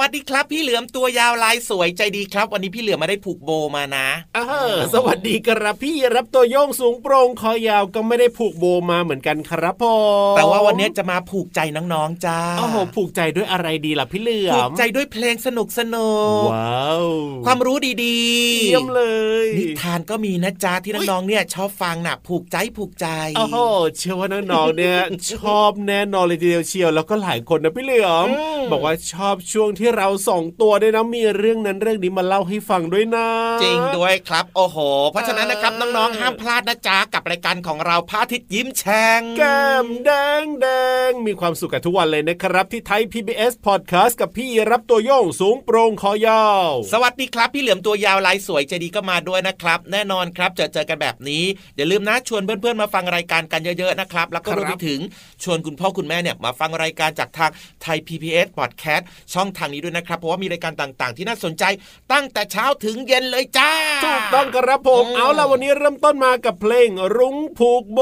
วัสดีครับ พี่เหลือมตัวยาวลายสวยใจดีครับ วันนี้พี่เหลือมมาได้ผูกโบมานะเออสวัสดีครับพี่รับตัวโยงสูงโปร่งคอยาวก็ไม่ได้ผูกโบมาเหมือนกันครับผมแต่ว่าวันนี้จะมาผูกใจน้องๆจ้าโอ้โหผูกใจด้วยอะไรดีล่ะพี่เหลือผูมกใจด้วยเพลงสนุกสนุกว้าวความรู้ดีเยี่ยมเลย นิทานก็มีนะจ๊ะที่น้องๆเนี่ยชอบฟังน่ะ ผูกใจผูกใจโอ้โหเชื่อว่าน้องๆเนี่ยชอบแน่นอนเลยทีเดียวเชียวแล้วก็หลายคนนะพี่เหลือมมบอกว่าชอบช่วงที่เราสองตัวด้วยนะมีเรื่องนั้นเรื่องนี้มาเล่าให้ฟังด้วยนะ จริงด้วยครับโอ้โห เพราะฉะนั้นนะครับน้องๆห้ามพลาดนะจ๊ะกับรายการของเราพระอาทิตย์ยิ้มแฉ่งแก้มแดงแดง มีความสุขกันทุกวันเลยนะครับ ที่ไทย PBS Podcast กับพี่รับตัวโยงสูงโปร่งคอยาว สวัสดีครับ พี่เหลือมตัวยาวลายสวยใจดีก็มาด้วยนะครับ แน่นอนครับเจอเจอกันแบบนี้อย่าลืมนะชวนเพื่อนๆมาฟังรายการกันเยอะๆนะครับแล้วก็ครับรวมไปถึงชวนคุณพ่อคุณแม่เนี่ยมาฟังรายการจากทางไทย PPS Podcast ช่องทางนี้ด้วยนะครับ เพราะว่ามีรายการต่างๆ ที่น่าสนใจตั้งแต่เช้าถึงเย็นเลยจ้าถูกต้องครับผมอืมเอาล่ะวันนี้เริ่มต้นมากับเพลงรุ้งผูกโบ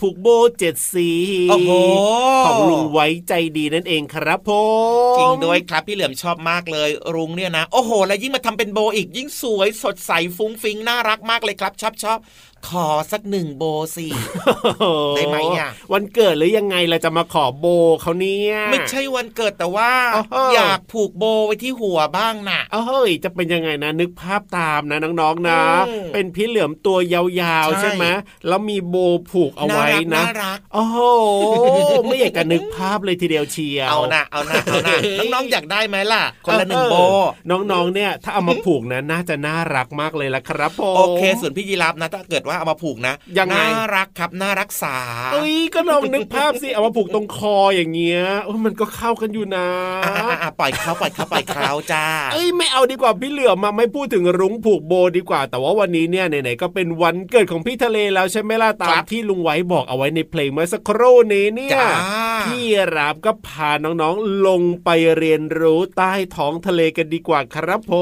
ผูกโบเจ็ดสีโอ้โหของลุงไว้ใจดีนั่นเองครับผมจริงด้วยครับพี่เหลือมชอบมากเลยรุ้งเนี่ยนะ โอ้โห แล้วยิ่งมาทำเป็นโบอีกยิ่งสวยสดใสฟุ้งฟิ้งน่ารักมากเลยครับ ชอบชอบ ขอสักหนึ่งโบสิได้ไหมอะวันเกิดหรือยังไงเราจะมาขอโบเขาเนี่ยไม่ใช่วันเกิดแต่ว่าอ้าวอยากผูกโบไว้ที่หัวบ้างน่ะเอ้ยจะเป็นยังไงนะ นึกภาพตามนะน้องๆนะอืมเป็นพี่เหลือมตัวยาวใช่ๆใช่ไหมแล้วมีโบผูกเอาไว้นะน่ารักโอ้โหไม่อยากจะนึกภาพเลยทีเดียวเชียวเอานะเอานะเอานะน้องๆอยากได้ไหมล่ะ คนละหนึ่งโบเออน้องๆเนี่ย ถ้าเอามาผูกนะน่าจะน่ารักมากเลยละครับผมโอเคส่วนพี่ยีรับนะถ้าเกิดว่าเอามาผูกนะยังไงน่ารักครับน่ารักษาเอ้ยก็ลองนึกภาพสิเอามาผูกตรงคออย่างเงี้ยโอ้ยมันก็เข้ากันอยู่นะอะอะปล่อยเขาปล่อยเขาปล่อยเขาจ้าเอ้ยไม่เอาดีกว่าพี่เหลือมมาไม่พูดถึงรุ้งผูกโบดีกว่า แต่ว่าวันนี้เนี่ยไหนๆก็เป็นวันเกิดของพี่ทะเลแล้วใช่ไหมล่ะตาคมรับที่ลุงไว้บอกเอาไว้ในเพลงเมื่อสักครู่นี้เนี่ยจ้าพี่รับก็พาน้องๆลงไปเรียนรู้ใต้ท้องทะเลกันดีกว่าครับผ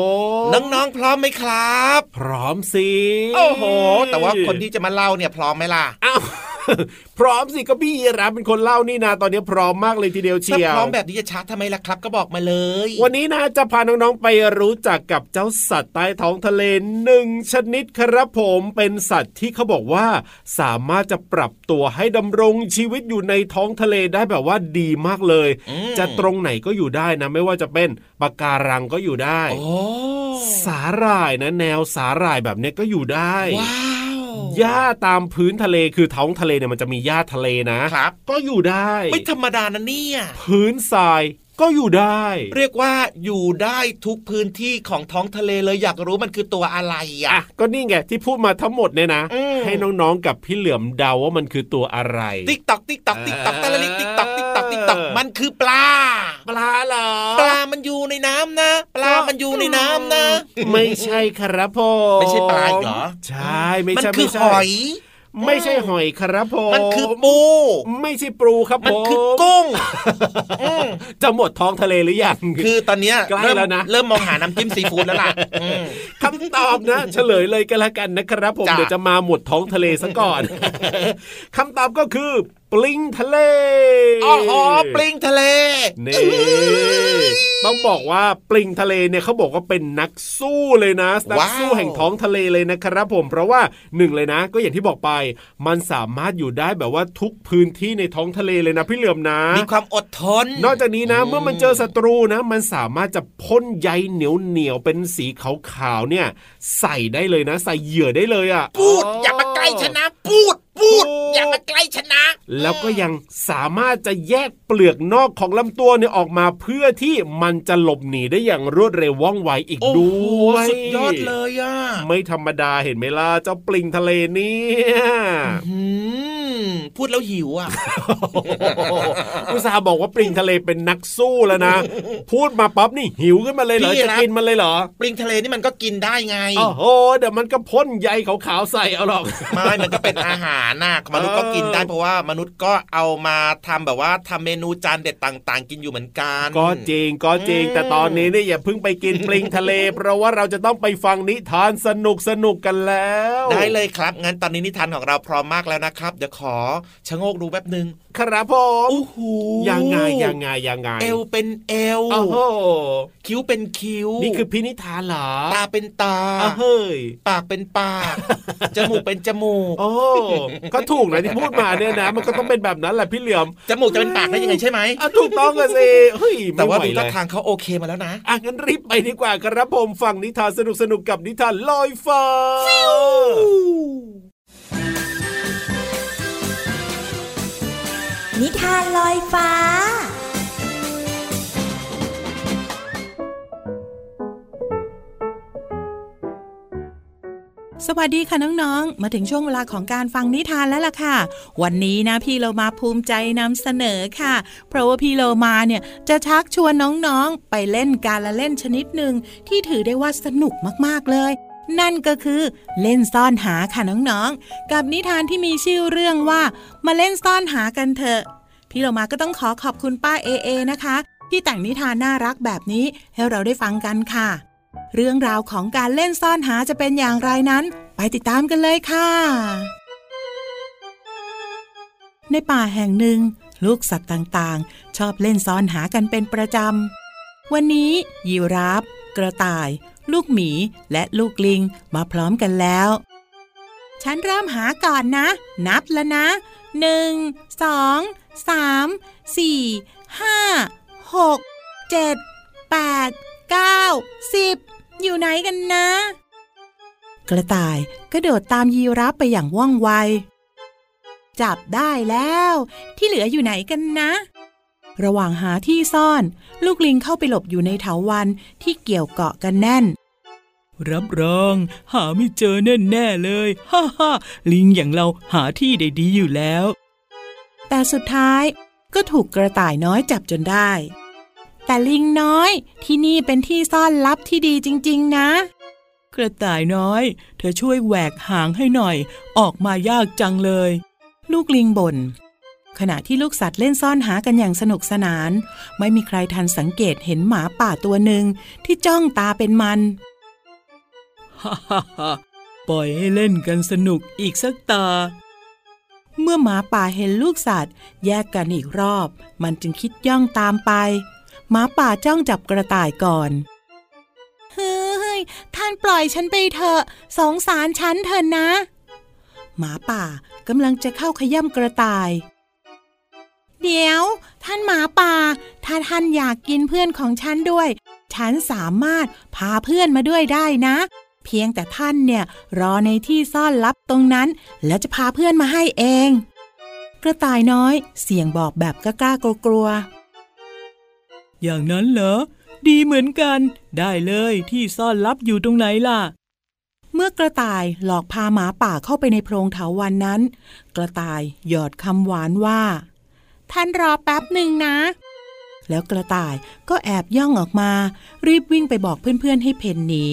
มน้องๆพร้อมไหมครับ พร้อมสิโอ้โห แต่ว่าคนที่จะมาเล่าเนี่ยพร้อมไหมล่ะอ้าวพร้อมสิก็พี่รับเป็นคนเล่านี่นาตอนนี้พร้อมมากเลยทีเดียวเชีถ้ายวพร้อมแบบนี้จะช้าทำไมล่ะครับ ก็บอกมาเลย วันนี้นะจะพาน้องๆไปรู้จักกับเจ้าสัตว์ใต้ท้องทะเลหนึ่งชนิดครับผมเป็นสัตว์ที่เขาบอกว่า สามารถจะปรับตัวให้ดำรงชีวิตอยู่ในท้องทะเลได้แบบว่าดีมากเลยอืมจะตรงไหนก็อยู่ได้นะ ไม่ว่าจะเป็นปะการังก็อยู่ได้โอ้สาหร่ายนะ แนวสาหร่ายแบบเนี้ยก็อยู่ได้ว้าว หญ้าตามพื้นทะเลคือท้องทะเลเนี่ยมันจะมีหญ้าทะเลนะครับ ก็อยู่ได้ ไม่ธรรมดานะเนี่ย พื้นทราย ก็อยู่ได้ เรียกว่าอยู่ได้ทุกพื้นที่ของท้องทะเลเลยอยากรู้มันคือตัวอะไรอะอะก็นี่ไงที่พูดมาทั้งหมดเนี่ยนะอืมให้น้องๆกับพี่เหลือมเดาว่ามันคือตัวอะไร ติ๊กตอกติ๊กตอกติ๊กตอกตะละลิกติ๊กตอกติ๊กตอกติ๊กตอกเออมันคือปลา ปลาเหรอ ปลามันอยู่ในน้ำนะ ปลามันอยู่ในน้ำนะ ไม่ใช่ครับผมไม่ใช่ปลาอีกเหรอ ใช่ไม่มันใช่คือไม่หใช่อย ไม่ใช่หอยครับผมมันคือปู ไม่ใช่ปลูครับมันผมคือกุ้งอืมจะหมดท้องทะเลหรือยังคือตอนเนี้ยใกล้เริ่มแล้วนะเริ่มมองหาน้ำจิ้มซีฟู้ดแล้วล่ะอืมคำตอบนะ เฉลยเลยก็แล้วกันนะครับผมจ้ะเดี๋ยวจะมาหมดท้องทะเลซะก่อนคำตอบก็คือ ปลิงทะเลอ๋อหอปลิงทะเลนี่ต้องบอกว่าปลิงทะเลเนี่ยเขาบอกว่าเป็นนักสู้เลยนะนักว้าวสู้แห่งท้องทะเลเลยนะครับผมเพราะว่าหนึ่งเลยนะ ก็อย่างที่บอกไป มันสามารถอยู่ได้แบบว่าทุกพื้นที่ในท้องทะเลเลยนะพี่เหลือมนะ มีความอดทน นอกจากนี้นะ เมื่อมันเจอศัตรูนะ มันสามารถจะพ่นใยเหนียวเหนียวๆเป็นสีขาวๆเนี่ย ใส่ได้เลยนะ ใส่เหยื่อได้เลยอะ พูดอย่ามาใกล้ฉันนะพูดพูด อย่ามาใกล้ฉันนะ แล้วก็ยังสามารถจะแยกเปลือกนอกของลำตัวเนี่ยออกมาเพื่อที่มันจะหลบหนีได้อย่างรวดเร็วว่องไวอีกโอ้โหด้วยสุดยอดเลยอะไม่ธรรมดาเห็นไหมล่ะเจ้าปลิงทะเลเนี่ยอืม พูดแล้วหิวอะอุตส่าห์บอกว่าปลิงทะเลเป็นนักสู้แล้วนะ พูดมาปั๊บนี่หิวขึ้นมาเลยเหรอพี่จะครับกินมันเลยเหรอปลิงทะเลนี่มันก็กินได้ไงโอ้โหเดี๋ยวมันก็พ่นใยขาวๆใส่เอาหรอกไม่มันก็เป็นอาหารน่ะมนุษย์ก็กินได้เพราะว่ามนุษย์ก็เอามาทำแบบว่าทำเมนูจานเด็ดต่าง ๆ กินอยู่เหมือนกันก็จริงก็จริงอืมแต่ตอนนี้เนี่ยอย่าเพิ่งไปกินปลิงทะเล เพราะว่าเราจะต้องไปฟังนิทานสนุกสนุกๆกันแล้ว ได้เลยครับงั้นตอนนี้นิทานของเราพร้อมมากแล้วนะครับเดี๋ยวขอชะโงกดูแป๊บหนึ่งครับผมโอ้โหยังไงยังไงยังไงเอวเป็นเอวโอ้โหคิ้วเป็นคิ้วนี่คือพินิทานเหรอตาเป็นตาอ้าวเฮ้ยปากเป็นปากจมูกเป็นจมูกโอ้ก็ถูกนะที่พูดมาเนี่ยนะ มันก็ต้องเป็นแบบนั้นแหละพี่เหลี่ยมจมูกจะเป็นปากได้ยังไงใช่ไหมอะถูกต้องอะสิเฮ้ยแต่ว่าไม่ดูไหเลท่ายทางเขาโอเคมาแล้วนะอะงั้นรีบไปดีกว่าครับผมฟังนิทานสนุกสนุกๆกับนิทานลอยฟ้า นิทานลอยฟ้า สวัสดีค่ะน้องๆ มาถึงช่วงเวลาของการฟังนิทานแล้วล่ะค่ะ วันนี้นะพี่เรามาภูมิใจนำเสนอค่ะ เพราะว่าพี่เรามาเนี่ยจะชักชวนน้องๆ ไปเล่นการละเล่นชนิดหนึ่งที่ถือได้ว่าสนุกมากๆเลย นั่นก็คือเล่นซ่อนหาค่ะน้องๆ กับนิทานที่มีชื่อเรื่องว่า มาเล่นซ่อนหากันเถอะ พี่เรามาก็ต้องขอขอบคุณป้าเอเอนะคะ ที่แต่งนิทานน่ารักแบบนี้ให้เราได้ฟังกันค่ะ เรื่องราวของการเล่นซ่อนหาจะเป็นอย่างไรนั้น ไปติดตามกันเลยค่ะ ในป่าแห่งหนึ่ง ลูกสัตว์ต่างๆ ชอบเล่นซ่อนหากันเป็นประจำ วันนี้ยีราฟกระต่าย ลูกหมีและลูกลิงมาพร้อมกันแล้ว ฉันเริ่มหาก่อนนะ นับแล้วนะหนึ่งสองสามสี่ห้าหกเจ็ดแปดเก้าสิบอยู่ไหนกันนะ กระต่ายกระโดดตามยีราฟไปอย่างว่องไว จับได้แล้ว ที่เหลืออยู่ไหนกันนะ ระหว่างหาที่ซ่อน ลูกลิงเข้าไปหลบอยู่ในเถาวันที่เกี่ยวเกาะกันแน่น รับรอง หาไม่เจอแน่แน่ๆเลย ฮ่าฮ่าลิงอย่างเราหาที่ได้ดีอยู่แล้ว แต่สุดท้ายก็ถูกกระต่ายน้อยจับจนได้ แต่ลิงน้อยที่นี่เป็นที่ซ่อนลับที่ดีจริง ๆ นะ กระต่ายน้อย เธอช่วยแหวกหางให้หน่อย ออกมายากจังเลย ลูกลิงบน่น ขณะที่ลูกสัตว์เล่นซ่อนหากันอย่างสนุกสนาน ไม่มีใครทันสังเกตเห็นหมาป่าตัวหนึ่งที่จ้องตาเป็นมันฮ่าฮ่าฮ่าปล่อยให้เล่นกันสนุกอีกสักตา เมื่อหมาป่าเห็นลูกสัตว์ แยกกันอีกรอบ มันจึงคิดย่องตามไป หมาป่าจ้องจับกระต่ายก่อนเฮ้ยท่านปล่อยฉันไปเถอะสงสารฉันเถอะนะ หมาป่ากำลังจะเข้าขย่ำกระต่าย เดี๋ยว ท่านหมาป่า ถ้าท่านอยากกินเพื่อนของฉันด้วย ฉันสามารถพาเพื่อนมาด้วยได้นะ เพียงแต่ท่านเนี่ยรอในที่ซ่อนลับตรงนั้น แล้วจะพาเพื่อนมาให้เอง กระต่ายน้อยเสียงบอกแบบกล้ากลัวกลัวๆอย่างนั้นเหรอ ดีเหมือนกัน ได้เลยที่ซ่อนลับอยู่ตรงไหนล่ะเมื่อกระต่ายหลอกพาหมาป่าเข้าไปในโพรงเถาวันนั้น กระต่ายหยอดคำหวานว่า ท่านรอแป๊บหนึ่งนะ แล้วกระต่ายก็แอบย่องออกมา รีบวิ่งไปบอกเพื่อนๆให้เพนหนี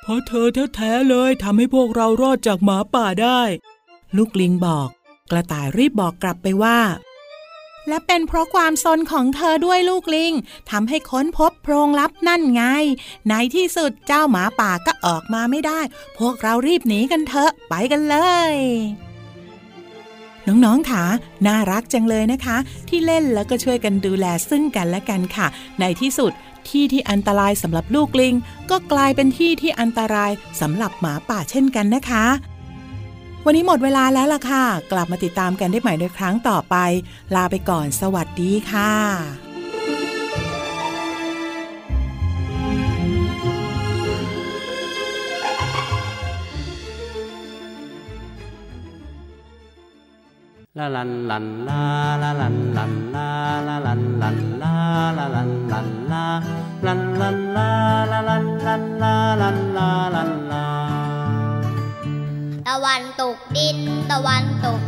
เพราะเธอแท้ๆเลยทำให้พวกเรารอดจากหมาป่าได้ ลูกลิงบอก กระต่ายรีบบอกกลับไปว่า และเป็นเพราะความซนของเธอด้วยลูกลิงทำให้ค้นพบโพรงลับนั่นไง ในที่สุดเจ้าหมาป่าก็ออกมาไม่ได้ พวกเรารีบหนีกันเถอะไปกันเลย น้องๆค่ะน่ารักจังเลยนะคะ ที่เล่นแล้วก็ช่วยกันดูแลซึ่งกันและกันค่ะ ในที่สุดที่ที่อันตรายสำหรับลูกลิง ก็กลายเป็นที่ที่อันตรายสำหรับหมาป่าเช่นกันนะคะวันนี้หมดเวลาแล้วล่ะค่ะ กลับมาติดตามกันได้ใหม่ในครั้งต่อไป ลาไปก่อน สวัสดีค่ะ ลาลันลันลาลาลันลันลาลาลันลันลาลาลันลันลาลันลันลาลาลันลันลาลันลาลันลาตะวันตกดินตะวันตก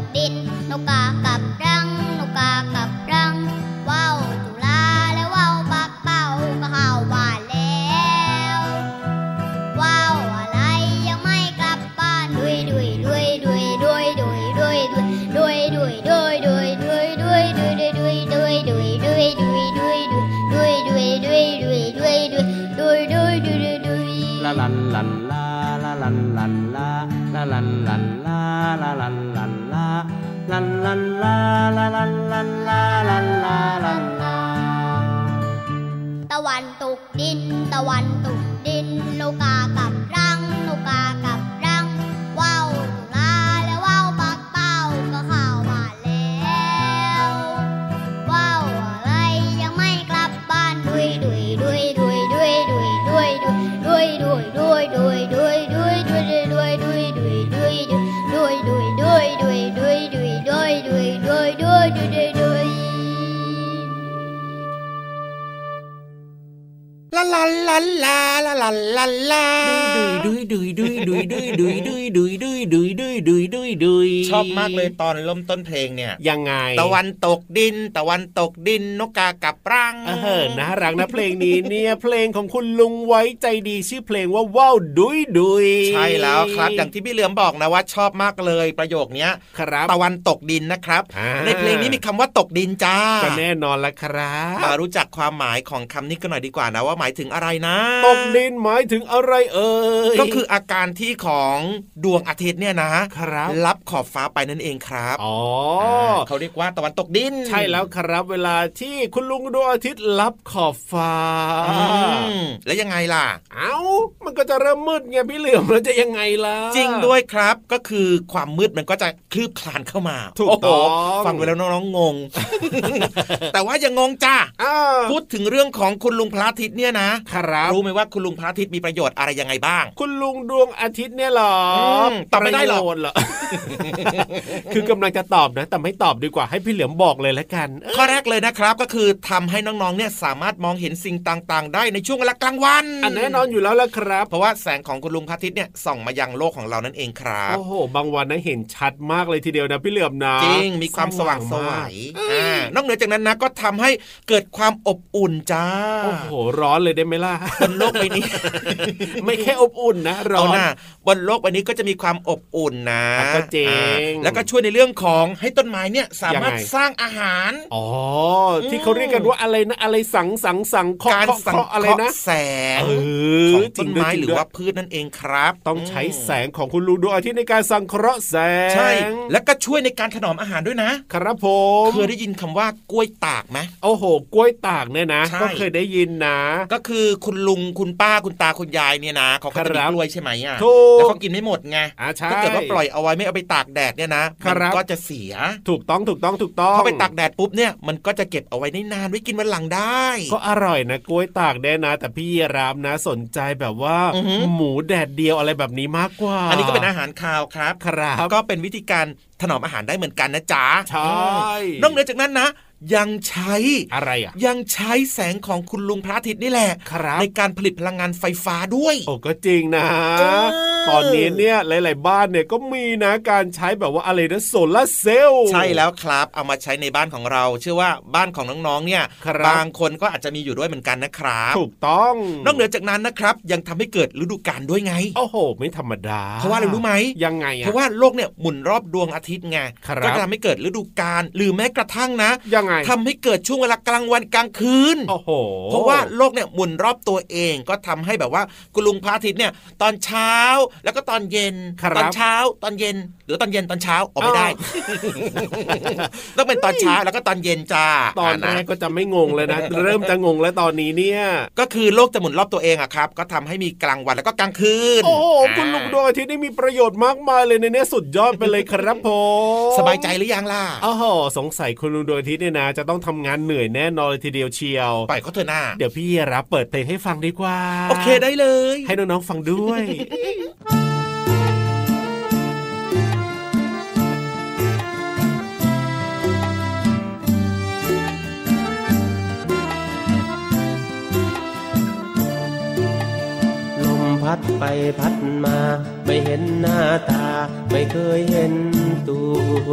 la la la la la la. ยดุยดุยดุยดุยดุยชอบมากเลยตอนเริ่มต้นเพลงเนี่ย ยังไง ตะวันตกดิน ตะวันตกดินนกกากับรังเออน่ารักนะเพลงนี้เนี่ยเพลงของคุณลุงไว้ใจดีชื่อเพลงว่าว้าวดุยดุยใช่แล้วครับอย่างที่พี่เหลือมบอกนะว่าชอบมากเลยประโยคนี้ครับตะวันตกดินนะครับ ในเพลงนี้มีคำว่าตกดินจ้าก็แน่นอนละครับมารู้จักความหมายของคำนี้กันหน่อยดีกว่านะว่าหมายถึงอะไรนะ ตกดินหมายถึงอะไรเอ่ยก็คืออาการที่ของดวงอาทิตย์เนี่ยนะครับรับขอบฟ้าไปนั่นเองครับอ๋อาเขาเรียกว่าตะวันตกดิน ใช่แล้วครับ เวลาที่คุณลุงดวงอาทิตย์รับขอบฟ้าอืมแล้วยังไงล่ะ เอ้า มันก็จะเริ่มมืดไงพี่เหลือมแล้วจะยังไงล่ะ จริงด้วยครับก็คือความมืดมันก็จะคลืบคลานเข้ามาถูกโโหต้องฟังไปแล้วน้องๆงง แต่ว่าอย่างงงจ้าอ้าวพูดถึงเรื่องของคุณลุงพระอาทิตย์เนี่ยนะครับรู้ไหมว่าคุณลุงพระอาทิตย์มีประโยชน์อะไรยังไงบ้าง คุณลุงดวงอาทิตย์เนี่ยเหรออมตอบไม่ได้หรอกประโยชน์เหรอคือกำลังจะตอบนะ แต่ไม่ตอบดีกว่าให้พี่เหลือมบอกเลยละกันเอ้ยข้อแรกเลยนะครับก็คือทำให้น้องๆเนี่ยสามารถมองเห็นสิ่งต่างๆ ได้ในช่วงเวลากลางวันอันแน่นอนอยู่แล้วละครับ เพราะว่าแสงของคุณลุงพระอาทิตย์เนี่ยส่องมายังโลกของเรานั่นเองครับโอ้โหบางวันนะเห็นชัดมากเลยทีเดียวนะพี่เหลือมนะจริงมีความสว่างสมวากยอ่านอกเหนือจากนั้นนะก็ทำให้เกิดความอบอุ่นจ้าโอ้โหร้อนเลยได้ไหมล่ะบนโลกใบนี้ ไม่แค่อบอุ่นนะร้เอาอนหน้าบนโลกใบนี้ก็จะมีความอบอุ่นนะอะก็จริงอ่าแล้วก็ช่วยในเรื่องของให้ต้นไม้เนี่ยสามารถยังไงสร้างอาหารอ๋อที่เขาเรียกกันว่าอะไรนะอะไรสังสังสังเคาะการเคาะสังเคาะอะไรเคราะนะห์แสงเอขอองจริต้งนด้วยไม้จริงหรือด้วยว่าพืชนั่นเองครับ ต้องใช้แสงของคุณลุงดวงอาทิตย์ในการสังเคราะห์แสงใช่ แล้วก็ช่วยในการถนอมอาหารด้วยนะ ครับผมเคยได้ยินคำว่ากล้วยตากไหมโอ้โห กล้วยตากเนี่ยนะใช่ก็เคยได้ยินนะ ก็คือคุณลุงคุณป้าคุณตาคุณยายเนี่ยนะเขาก็จะมีครับกล้วยใช่ไหมอะถูกแล้วเขากินไม่หมดไงอ่าใช่ถ้าเกิดว่าปล่อยเอาไว้ไม่เอาไปตากแดดเนี่ยนะครัมับก็จะเสียถูกต้องถูกต้องถูกต้องพอไปตากแดดปุ๊บเนี่ยมันก็จะเก็บเอาไว้ได้นานไว้กินวันหลังได้ ก็อร่อยนะกล้วยตากแน่นะ แต่พี่รามนะสนใจแบบว่าอือหือหมูแดดเดียวอะไรแบบนี้มากกว่า อันนี้ก็เป็นอาหารคาวครับครับ ก็เป็นวิธีการถนอมอาหารได้เหมือนกันนะจ๊ะใช่นอกเหนือจากนั้นนะ ยังใช้อะไรอะยังใช้แสงของคุณลุงพระอาทิตย์นี่แหละครับในการผลิตพลังงานไฟฟ้าด้วย โอ้ก็จริงนะเออตอนนี้เนี่ยหลาย ๆ บ้านเนี่ยก็มีนะการใช้แบบว่าอะไรนะโซลาร์เซลล์ใช่แล้วครับ เอามาใช้ในบ้านของเรา เชื่อว่าบ้านของน้อง ๆ เนี่ยครับบางคนก็อาจจะมีอยู่ด้วยเหมือนกันนะครับถูกต้องนอกเหนือจากนั้นนะครับ ยังทำให้เกิดฤดูกาลด้วยไงโอ้โห ไม่ธรรมดา เพราะว่าอะไรรู้ไหมยังไงเพอะราะว่าโลกเนี่ยหมุนรอบดวงอาทิตย์ไงครับก็จะทำให้เกิดฤดูกาลหรือแม้กระทั่งนะยังไงทำให้เกิดช่วงเวลากลางวันกลางคืนโอ้โหเพราะว่าโลกเนี่ยหมุนรอบตัวเองก็ทำให้แบบว่าคุณลุงพระอาทิตย์เนี่ยตอนเช้าแล้วก็ตอนเย็นครับตอนเช้าตอนเย็น หรือตอนเย็นตอนเช้าออกไม่ได้ ต้องเป็นตอนเช้าแล้วก็ตอนเย็นจ้าตอนแรกก็จะไม่งงเลยนะ เริ่มจะงงแล้วตอนนี้เนี่ย ก็คือโลกจะหมุนรอบตัวเองอะครับ ก็ทำให้มีกลางวันแล้วก็กลางคืน โอ้โหาคุณลุงดวงอาทิตย์นี่มีประโยชน์มากมายเลยในเนี้ยสุดยอดไปเลยครับผมสบายใจหรือยังล่ะโอ้โหสงสัยคุณลุงดวงอาทิตย์เนี่ยนะ จะต้องทำงานเหนื่อยแน่นอนเลยทีเดียวเชียวปล่อยเขาเถอะหน้า เดี๋ยวพี่รับเปิดเพลงให้ฟังดีกว่า โอเคได้เลย ให้น้องๆฟังด้วยลมพัดไปพัดมา ไม่เห็นหน้าตา ไม่เคยเห็นตัว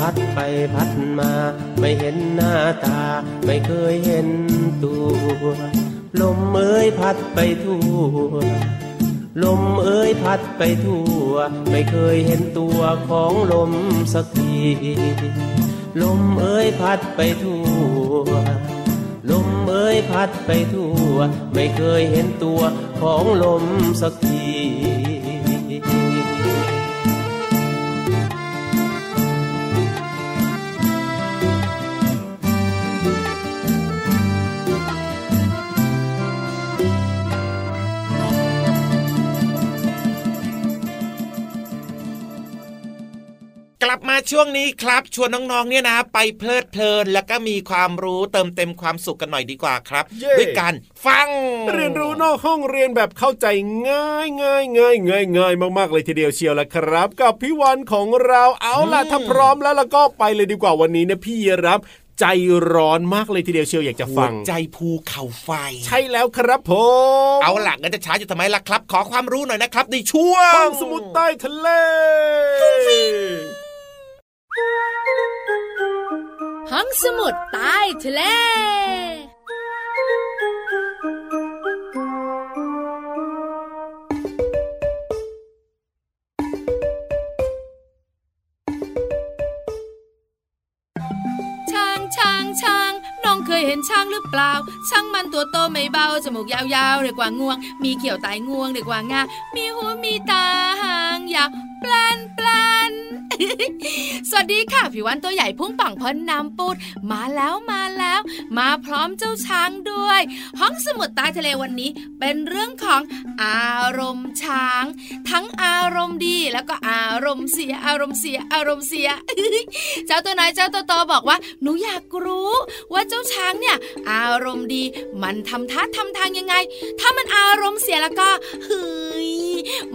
พัดไปพัดมา ไม่เห็นหน้าตา ไม่เคยเห็นตัว ลมเอ้ยพัดไปทั่ว ลมเอ้ยพัดไปทั่ว ไม่เคยเห็นตัวของลมสักที ลมเอ้ยพัดไปทั่ว ลมเอ้ยพัดไปทั่ว ไม่เคยเห็นตัวของลมสักที ลับมาช่วงนี้ครับ ชวนน้องๆเนี่ยนะ ไปเพลิดเพลินแล้วก็มีความรู้เติมเต็มความสุขกันหน่อยดีกว่าครับเย้ด้วยการฟัง เรียนรู้นอกห้องเรียนแบบเข้าใจง่ายง่ายง่ายง่ายง่ายมากๆเลยทีเดียวเชียวละครับ กับพี่วันของเราเอาล่ะถ้าพร้อมแล้วแล้วก็ไปเลยดีกว่าวันนี้เนี่ยพี่รับใจร้อนมากเลยทีเดียวเชียวอยากจะหัฟัวงใจภูเขาไฟ ใช่แล้วครับผมเอาล่ะงั้นจะช้าอยู่ทำไมล่ะครับ ขอความรู้หน่อยนะครับในช่วงห้องสมุดใต้ทะเล ห้องสมุดใต้ทะเลช้างช้างช้างน้องเคยเห็นช้างหรือเปล่า ช้างมันตัวโตไม่เบา จมูกยาวๆเรียกว่างวง มีเขียวไตงวงเรียกว่างา มีหูมีตาหางยาวปลานปลาน สวัสดีค่ะผิววันตัวใหญ่พุ่งป่องพ้นน้ำปูดมาแล้วมาแล้ว มาพร้อมเจ้าช้างด้วย ห้องสมุดใต้ทะเลวันนี้ เป็นเรื่องของอารมณ์ช้าง ทั้งอารมณ์ดีแล้วก็อารมณ์เสียอารมณ์เสียอารมณ์เสีย เจ้าตัวน้อยเจ้าตัวโตบอกว่าหนูอยากรู้ ว่าเจ้าช้างเนี่ย อารมณ์ดี มันทำท่าทำทางยังไง ถ้ามันอารมณ์เสียแล้วก็เฮ้ย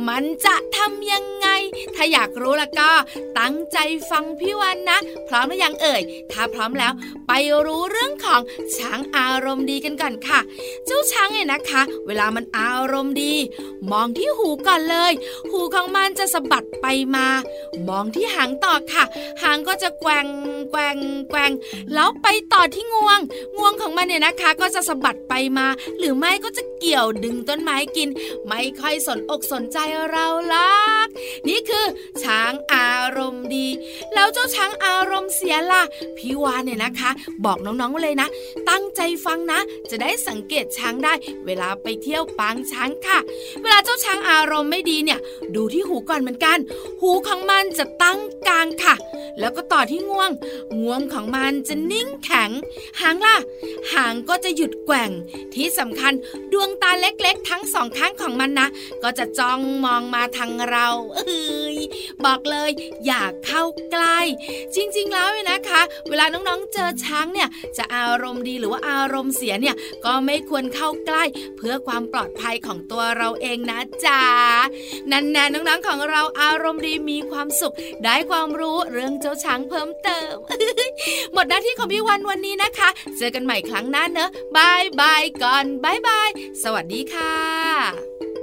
มันจะทำยังไง ถ้าอยากรู้แล้วก็ ตั้งใจฟังพี่วันนะ พร้อมหรือยังเอ่ย ถ้าพร้อมแล้ว ไปรู้เรื่องของช้างอารมณ์ดีกันก่อนค่ะ เจ้าช้างเนี่ยนะคะ เวลามันอารมณ์ดี มองที่หูก่อนเลย หูของมันจะสะบัดไปมา มองที่หางต่อค่ะ หางก็จะแกว่งแกว่งแกว่งแล้วไปต่อที่งวง งวงของมันเนี่ยนะคะ ก็จะสะบัดไปมา หรือไม่ก็จะเกี่ยวดึงต้นไม้กิน ไม่ค่อยสนอกสนนใจเราลัก นี่คือช้างอารมณ์ดี แล้วเจ้าช้างอารมณ์เสียล่ะพี่วานเนี่ยนะคะ บอกน้องๆเลยนะ ตั้งใจฟังนะ จะได้สังเกตช้างได้ เวลาไปเที่ยวปางช้างค่ะ เวลาเจ้าช้างอารมณ์ไม่ดีเนี่ย ดูที่หูก่อนเหมือนกัน หูของมันจะตั้งกลางค่ะ แล้วก็ต่อที่งวง งวงของมันจะนิ่งแข็ง หางล่ะ หางก็จะหยุดแกว่ง ที่สำคัญดวงตาเล็กๆ ทั้งสองข้างของมันนะ ก็จะจ้องมองมาทางเราเอ้ยบอกเลยอย่าเข้าใกล้ จริงๆแล้วเนี่ยนะคะ เวลาน้องๆเจอช้างเนี่ยจะอารมณ์ดีหรือว่าอารมณ์เสียเนี่ยก็ไม่ควรเข้าใกล้ เพื่อความปลอดภัยของตัวเราเองนะจ๊ะนั่นแน่น้องๆของเราอารมณ์ดีมีความสุขได้ความรู้เรื่องจ้าช้างเพิ่มเติม หมดหน้าที่ของพี่วันวันนี้นะคะ เจอกันใหม่ครั้งหน้าเนอะบายบายก่อนบายบายสวัสดีค่ะ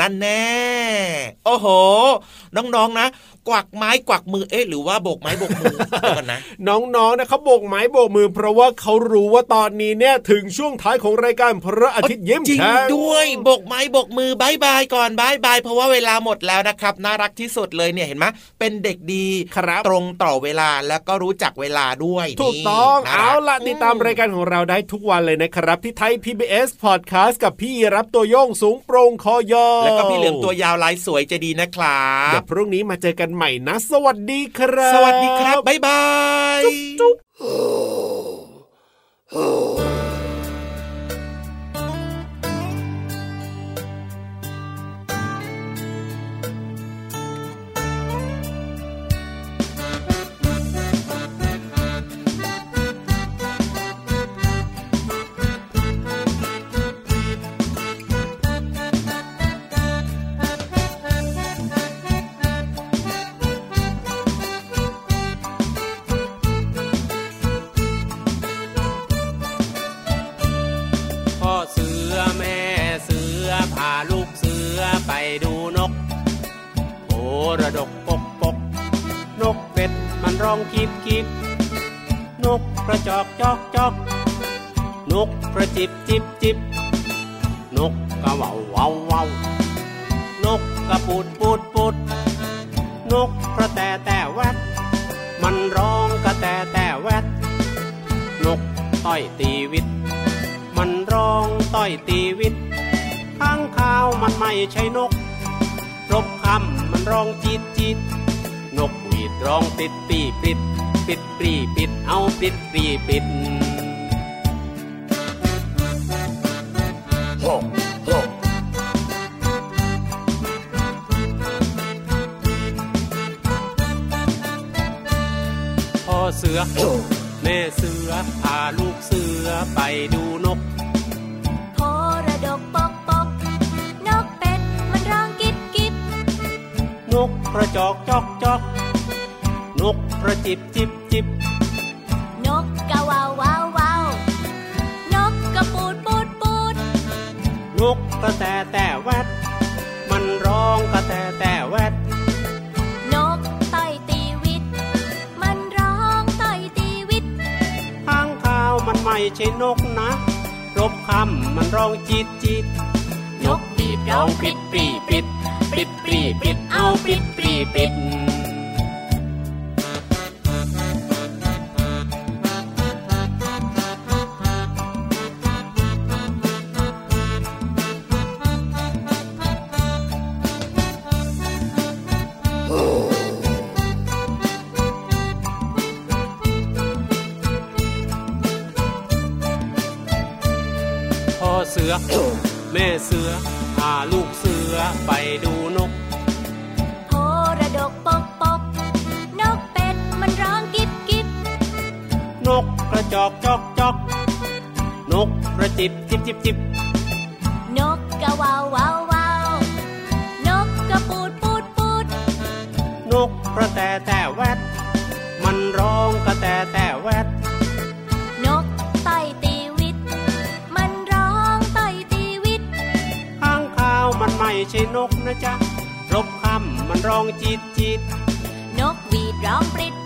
นั่นแน่ โอ้โห น้องๆนะ กวักไม้กวักมือเอ๊ะหรือว่าโบกไม้โบกมือเดี๋ยวกันนะน้องๆนะเขาโบกไม้โบกมือ เพราะว่าเขารู้ว่าตอนนี้เนี่ยถึงช่วงท้ายของรายการพระอาทิตย์ยิ้มจริงแฉ่งด้วยโบกไม้โบกมือบายบายก่อนบายบายเพราะว่าเวลาหมดแล้วนะครับ น่ารักที่สุดเลยเนี่ยเห็นไหมเป็นเด็กดีครับตรงต่อเวลาแล้วก็รู้จักเวลาด้วยถูกต้องนี่น่เอารักล่ะติดตามรายการของเราได้ทุกวันเลยนะครับ ที่ Thai PBS Podcast กับพี่รับตัวโย่งสูงโปร่งคอยาวแล้วก็พี่เหลือมตัวยาวลายสวยใจดีนะครับเดี๋ยวพรุ่งนี้มาเจอกันใหม่นะ สวัสดีครับ สวัสดีครับ บ๊ายบาย จุ๊บพ่ วิตข้างข้าวมันไม่ใช่นกรบคำมันร้องจีดจีดนกหวีดร้องปิดปีปิด ปิดปรีปิดเอาปิดปรีปิดพ่อเสือแม่เสือพาลูกเสือไปดูนก กิ๊บกิ๊บนกกระจอกจอกจอก นกกระจิบจิบจิบ นกกะวาววาววาวนกกระปูดปูดปูด นกกระแตแต่แวด มันร้องกระแตแต่แวด นกต่อยตีวิต มันร้องต่อยตีวิตข้างข้าวมันไม่ใช่นกนะ รบคำมันร้องจีดจีดนกบีบร้องปิดปรีปิด ปิดปีปิดเอาปิดปีปิด ระจิบจิบจิบจิบนกกะวาววาววาวนกกระปูดปูดปูดนกกระแตแต่แวดมันร้องกระแตแต่แวดนกต่อยตีวิต มันร้องต่อยตีวิตข้างข้าวมันไม่ใช่นกนะจ๊ะรบคำมันร้องจีดจีดนกหวีดร้องปริดปรีปริด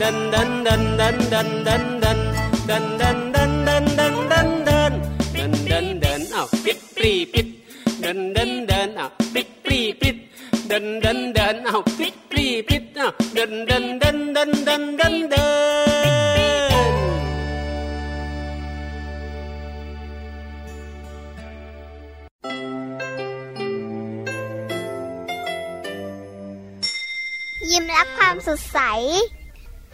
ดันดันดันดันดันดันดันดันดันดันดันดันดันดันดันดันดันอ้าวปิดปรีปิดดันดันดันอ้าวปิดปรีปิดดันดันดันอ้าวปิดปรีปิดอ้าวดันดันดันดันดันดันดันยิ้มรับความสดใส